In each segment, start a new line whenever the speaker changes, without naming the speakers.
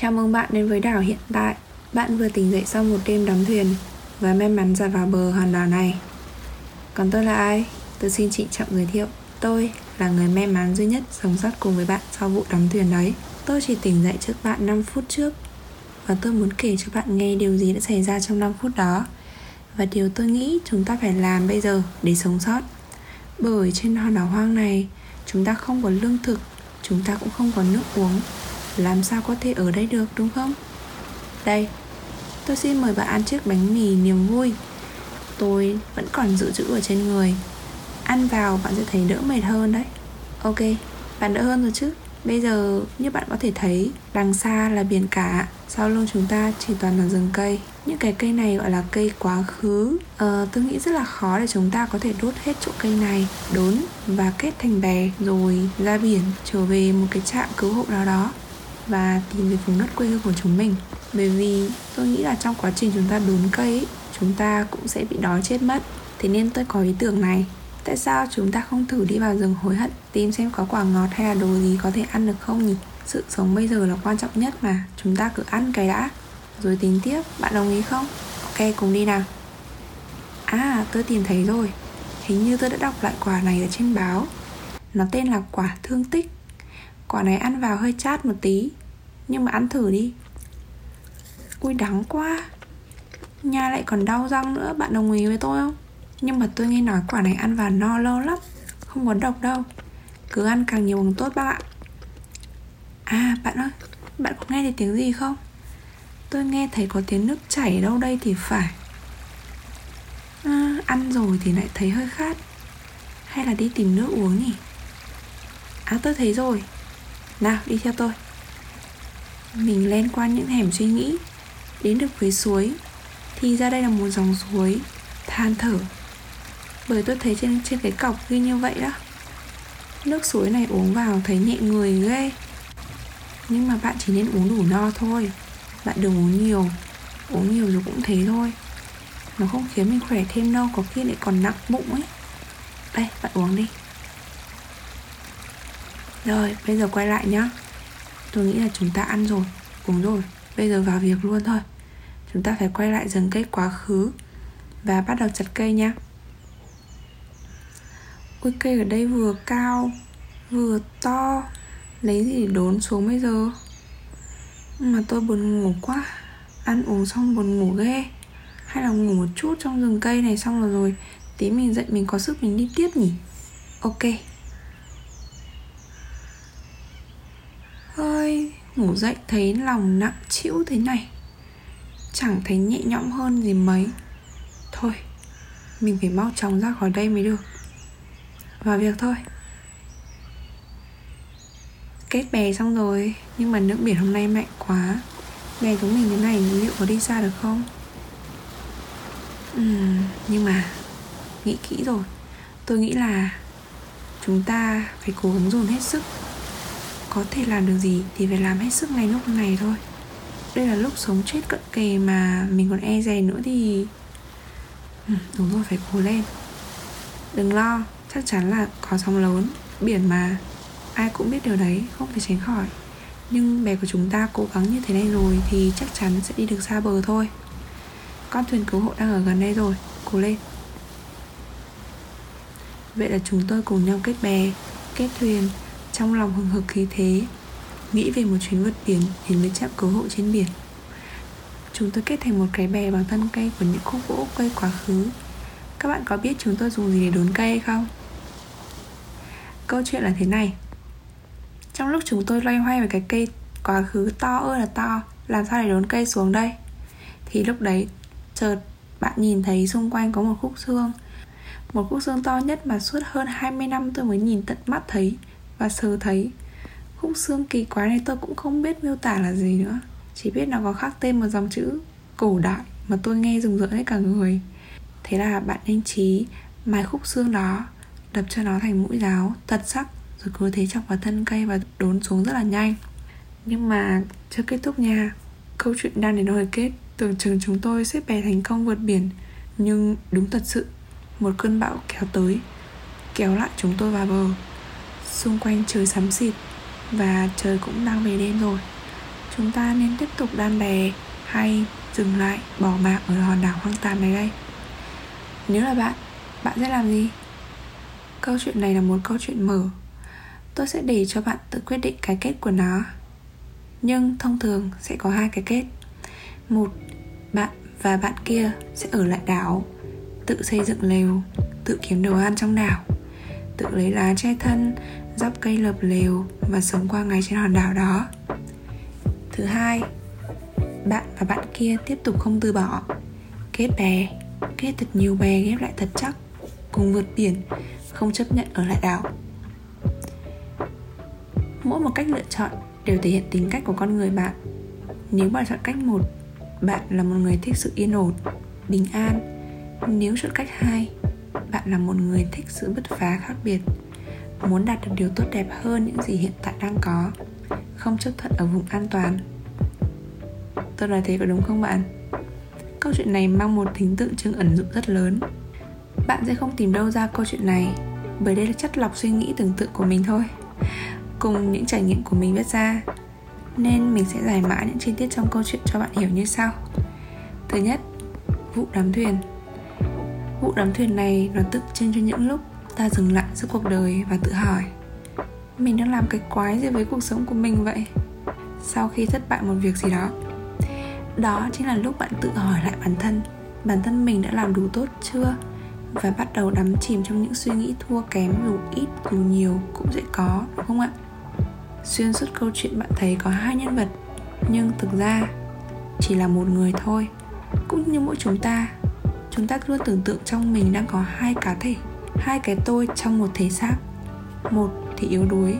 Chào mừng bạn đến với đảo hiện tại. Bạn vừa tỉnh dậy sau một đêm đắm thuyền Và may mắn ra vào bờ hòn đảo này. Còn tôi là ai? Tôi xin trịnh trọng giới thiệu. Tôi là người may mắn duy nhất sống sót cùng với bạn sau vụ đắm thuyền đấy. Tôi chỉ tỉnh dậy trước bạn 5 phút trước Và tôi muốn kể cho bạn nghe điều gì đã xảy ra trong 5 phút đó. Và điều tôi nghĩ chúng ta phải làm bây giờ để sống sót. Bởi trên hòn đảo hoang này, Chúng ta không có lương thực, Chúng ta cũng không có nước uống làm sao có thể ở đây được đúng không? Đây tôi xin mời bà ăn chiếc bánh mì niềm vui. Tôi vẫn còn dự trữ ở trên người. Ăn vào bạn sẽ thấy đỡ mệt hơn đấy. Ok bạn đỡ hơn rồi chứ? Bây giờ như bạn có thể thấy đằng xa là biển cả. Sau lưng chúng ta chỉ toàn là rừng cây. Những cái cây này gọi là cây quá khứ. Ờ, tôi nghĩ rất là khó để chúng ta có thể đốt hết chỗ cây này đốn và kết thành bè rồi ra biển trở về một cái trạm cứu hộ nào đó và tìm về vùng đất quê hương của chúng mình. Bởi vì tôi nghĩ là trong quá trình chúng ta đốn cây ấy, chúng ta cũng sẽ bị đói chết mất. Thế nên tôi có ý tưởng này. Tại sao chúng ta không thử đi vào rừng hối hận tìm xem có quả ngọt hay là đồ gì có thể ăn được không nhỉ? Sự sống bây giờ là quan trọng nhất mà chúng ta cứ ăn cái đã. Rồi tính tiếp bạn đồng ý không? Ok cùng đi nào. À tôi tìm thấy rồi. Hình như tôi đã đọc lại quả này ở trên báo. Nó tên là quả thương tích. Quả này ăn vào hơi chát một tí. Nhưng mà ăn thử đi. Ui đắng quá. Nha lại còn đau răng nữa. Bạn đồng ý với tôi không? Nhưng mà tôi nghe nói quả này ăn vào no lâu lắm. Không có độc đâu. Cứ ăn càng nhiều càng tốt bác ạ. À bạn ơi Bạn có nghe thấy tiếng gì không? Tôi nghe thấy có tiếng nước chảy đâu đây thì phải. À, Ăn rồi thì lại thấy hơi khát. Hay là đi tìm nước uống nhỉ? À tôi thấy rồi. Nào đi theo tôi. Mình len qua những hẻm suy nghĩ. Đến được với suối Thì ra đây là một dòng suối. Than thở. Bởi tôi thấy trên trên cái cọc ghi như vậy đó. Nước suối này uống vào thấy nhẹ người ghê. Nhưng mà bạn chỉ nên uống đủ no thôi. Bạn đừng uống nhiều. Uống nhiều rồi cũng thế thôi. Nó không khiến mình khỏe thêm đâu Có khi lại còn nặng bụng ấy. Đây bạn uống đi. Rồi, bây giờ quay lại nhá. Tôi nghĩ là chúng ta ăn rồi, uống rồi Bây giờ vào việc luôn thôi. Chúng ta phải quay lại rừng cây quá khứ Và bắt đầu chặt cây nhá. Ôi cây ở đây vừa cao Vừa to. Lấy gì để đốn xuống bây giờ? Mà tôi buồn ngủ quá. Ăn uống xong buồn ngủ ghê. Hay là ngủ một chút trong rừng cây này xong rồi rồi Tí mình dậy mình có sức mình đi tiếp nhỉ? Ok ơi ngủ dậy thấy lòng nặng chịu thế này. Chẳng thấy nhẹ nhõm hơn gì mấy. Thôi mình phải mau chóng ra khỏi đây mới được. Vào việc thôi. Kết bè xong rồi nhưng mà nước biển hôm nay mạnh quá. Bè chúng mình thế này liệu có đi xa được không? Uhm, nhưng mà nghĩ kỹ rồi. Tôi nghĩ là chúng ta phải cố gắng dồn hết sức có thể làm được gì thì phải làm hết sức ngay lúc này thôi. Đây là lúc sống chết cận kề mà mình còn e dè nữa thì ừ, đúng rồi phải cố lên. Đừng lo chắc chắn là có sóng lớn biển mà. Ai cũng biết điều đấy không thể tránh khỏi. Nhưng bè của chúng ta cố gắng như thế này rồi thì chắc chắn sẽ đi được xa bờ thôi. Con thuyền cứu hộ đang ở gần đây rồi cố lên. Vậy là chúng tôi cùng nhau kết bè kết thuyền trong lòng hừng hực khí thế, Nghĩ về một chuyến vượt biển Đến với trạm cứu hộ trên biển. Chúng tôi kết thành một cái bè bằng thân cây Của những khúc gỗ cây quá khứ. Các bạn có biết chúng tôi dùng gì để đốn cây hay không? Câu chuyện là thế này. Trong lúc chúng tôi loay hoay về cái cây quá khứ to ơi là to, Làm sao để đốn cây xuống đây? Thì lúc đấy, chợt bạn nhìn thấy xung quanh có một khúc xương. Một khúc xương to nhất mà suốt hơn 20 năm tôi mới nhìn tận mắt thấy và sờ thấy, khúc xương kỳ quái này tôi cũng không biết miêu tả là gì nữa. Chỉ biết nó có khắc tên một dòng chữ cổ đại mà tôi nghe rùng rợn hết cả người. Thế là bạn anh trí mài khúc xương đó, đập cho nó thành mũi giáo thật sắc, rồi cứ thế chọc vào thân cây và đốn xuống rất là nhanh. Nhưng mà chưa kết thúc nha. Câu chuyện đang đến hồi kết, tưởng chừng chúng tôi xếp bè thành công vượt biển, nhưng đúng thật sự, một cơn bão kéo tới, kéo lại chúng tôi vào bờ. Xung quanh trời sắm xịt Và trời cũng đang về đêm rồi. Chúng ta nên tiếp tục đan bè hay dừng lại bỏ mạng ở hòn đảo hoang tàn này đây. Nếu là bạn bạn sẽ làm gì? Câu chuyện này là một câu chuyện mở. Tôi sẽ để cho bạn tự quyết định cái kết của nó. Nhưng thông thường sẽ có hai cái kết. Một, bạn và bạn kia sẽ ở lại đảo, tự xây dựng lều, tự kiếm đồ ăn trong đảo tự lấy lá che thân, dắp cây lợp lều và sống qua ngày trên hòn đảo đó. Thứ hai, bạn và bạn kia tiếp tục không từ bỏ. Kết bè, kết thật nhiều bè ghép lại thật chắc, cùng vượt biển, không chấp nhận ở lại đảo. Mỗi một cách lựa chọn đều thể hiện tính cách của con người bạn. Nếu bạn chọn cách một, bạn là một người thích sự yên ổn, bình an. Nếu chọn cách hai bạn là một người thích sự bứt phá khác biệt, muốn đạt được điều tốt đẹp hơn những gì hiện tại đang có, không chấp thuận ở vùng an toàn. Tôi nói thế có đúng không bạn? Câu chuyện này mang một tính tượng trưng ẩn dụ rất lớn. Bạn sẽ không tìm đâu ra câu chuyện này, bởi đây là chất lọc suy nghĩ tưởng tượng của mình thôi, cùng những trải nghiệm của mình viết ra. Nên mình sẽ giải mã những chi tiết trong câu chuyện cho bạn hiểu như sau. Thứ nhất, vụ đám thuyền vụ đắm thuyền này nó tượng trưng cho những lúc ta dừng lại giữa cuộc đời và tự hỏi, mình đang làm cái quái gì với cuộc sống của mình vậy? Sau khi thất bại một việc gì đó đó chính là lúc bạn tự hỏi lại bản thân bản thân mình đã làm đủ tốt chưa? Và bắt đầu đắm chìm trong những suy nghĩ thua kém dù ít, dù nhiều cũng sẽ có, đúng không ạ? Xuyên suốt câu chuyện bạn thấy có hai nhân vật, nhưng thực ra chỉ là một người thôi, cũng như mỗi chúng ta chúng ta luôn tưởng tượng trong mình đang có hai cá thể, hai cái tôi trong một thể xác. Một thì yếu đuối,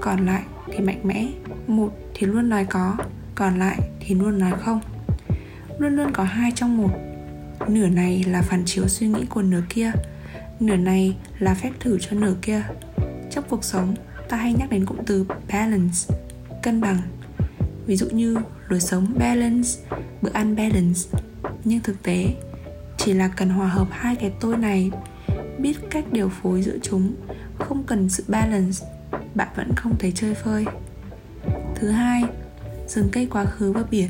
còn lại thì mạnh mẽ. Một thì luôn nói có, còn lại thì luôn nói không. Luôn luôn có hai trong một. Nửa này là phản chiếu suy nghĩ của nửa kia, nửa này là phép thử cho nửa kia. Trong cuộc sống, ta hay nhắc đến cụm từ balance, cân bằng. Ví dụ như lối sống balance, bữa ăn balance. Nhưng thực tế chỉ là cần hòa hợp hai cái tôi này. Biết cách điều phối giữa chúng, không cần sự balance, bạn vẫn không thấy chơi phơi. Thứ hai, rừng cây quá khứ và biển.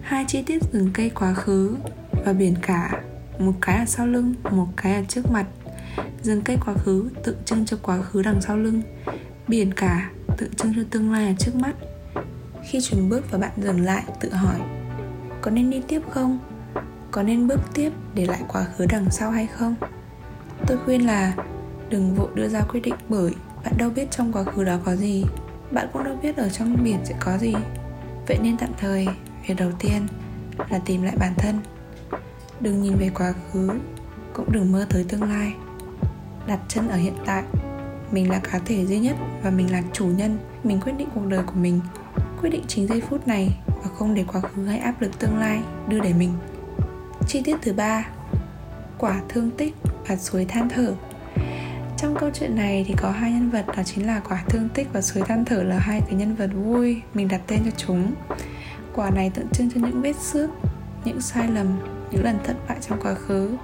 Hai chi tiết rừng cây quá khứ và biển cả, một cái ở sau lưng, một cái ở trước mặt. Rừng cây quá khứ tượng trưng cho quá khứ đằng sau lưng, biển cả tượng trưng cho tương lai ở trước mắt. Khi chuyển bước và bạn dừng lại, tự hỏi, có nên đi tiếp không? Có nên bước tiếp để lại quá khứ đằng sau hay không? Tôi khuyên là đừng vội đưa ra quyết định bởi bạn đâu biết trong quá khứ đó có gì. Bạn cũng đâu biết ở trong biển sẽ có gì. Vậy nên tạm thời, việc đầu tiên là tìm lại bản thân. Đừng nhìn về quá khứ, cũng đừng mơ tới tương lai. Đặt chân ở hiện tại, mình là cá thể duy nhất và mình là chủ nhân. Mình quyết định cuộc đời của mình, quyết định chính giây phút này và không để quá khứ hay áp lực tương lai đưa đẩy mình chi tiết thứ ba, quả thương tích và suối than thở. Trong câu chuyện này thì có hai nhân vật, đó chính là quả thương tích và suối than thở là hai cái nhân vật vui mình đặt tên cho chúng. Quả này tượng trưng cho những vết xước, những sai lầm, những lần thất bại trong quá khứ.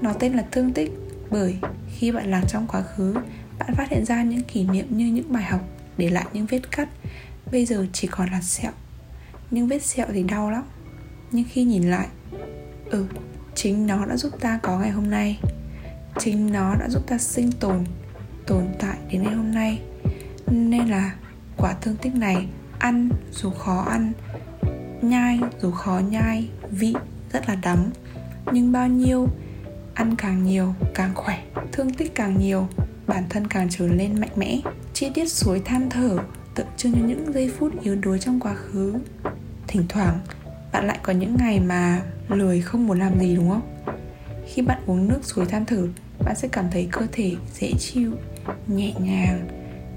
Nó tên là thương tích bởi khi bạn lạc trong quá khứ, bạn phát hiện ra những kỷ niệm như những bài học để lại những vết cắt. Bây giờ chỉ còn là sẹo. Nhưng vết sẹo thì đau lắm. Nhưng khi nhìn lại ừ chính nó đã giúp ta có ngày hôm nay. Chính nó đã giúp ta sinh tồn tồn tại đến ngày hôm nay. Nên là quả thương tích này, ăn dù khó ăn, nhai dù khó nhai, vị rất là đắng. Nhưng bao nhiêu, ăn càng nhiều càng khỏe, thương tích càng nhiều, bản thân càng trở lên mạnh mẽ, chi tiết suối than thở, tượng trưng cho những giây phút yếu đuối trong quá khứ. Thỉnh thoảng, bạn lại có những ngày mà lười không muốn làm gì đúng không? Khi bạn uống nước suối than thử, bạn sẽ cảm thấy cơ thể dễ chịu nhẹ nhàng.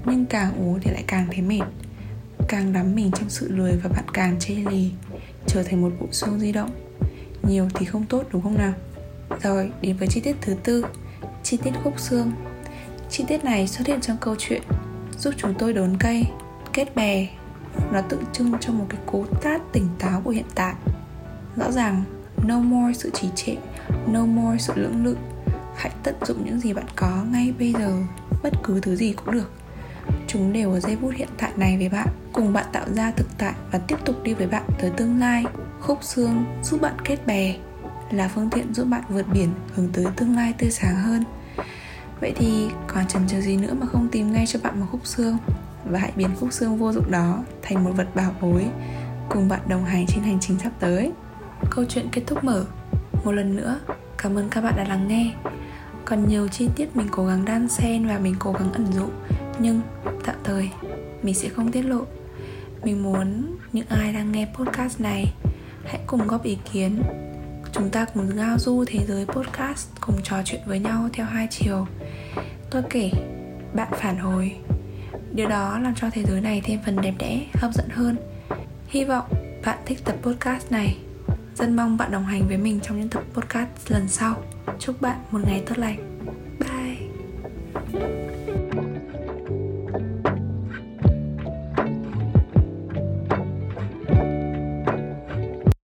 Nhưng càng uống thì lại càng thấy mệt. Càng đắm mình trong sự lười và bạn càng chê lì trở thành một bộ xương di động. Nhiều thì không tốt đúng không nào? Rồi đến với chi tiết thứ tư chi tiết khúc xương. Chi tiết này xuất hiện trong câu chuyện giúp chúng tôi đốn cây kết bè nó tượng trưng cho một cái cố tát tỉnh táo của hiện tại. Rõ ràng no more sự trì trệ, no more sự lưỡng lự. Hãy tận dụng những gì bạn có ngay bây giờ, bất cứ thứ gì cũng được. Chúng đều ở giây phút hiện tại này với bạn, cùng bạn tạo ra thực tại và tiếp tục đi với bạn tới tương lai. Khúc xương giúp bạn kết bè là phương tiện giúp bạn vượt biển hướng tới tương lai tươi sáng hơn. Vậy thì còn chần chờ gì nữa mà không tìm ngay cho bạn một khúc xương? Và hãy biến khúc xương vô dụng đó thành một vật bảo bối cùng bạn đồng hành trên hành trình sắp tới câu chuyện kết thúc mở. Một lần nữa, cảm ơn các bạn đã lắng nghe. Còn nhiều chi tiết mình cố gắng đan xen và mình cố gắng ẩn dụ, nhưng tạm thời, mình sẽ không tiết lộ. Mình muốn những ai đang nghe podcast này, hãy cùng góp ý kiến. Chúng ta cùng ngao du thế giới podcast, cùng trò chuyện với nhau theo hai chiều. Tôi kể, bạn phản hồi. Điều đó làm cho thế giới này thêm phần đẹp đẽ, hấp dẫn hơn. Hy vọng bạn thích tập podcast này rất mong bạn đồng hành với mình trong những tập podcast lần sau. Chúc bạn một ngày tốt lành.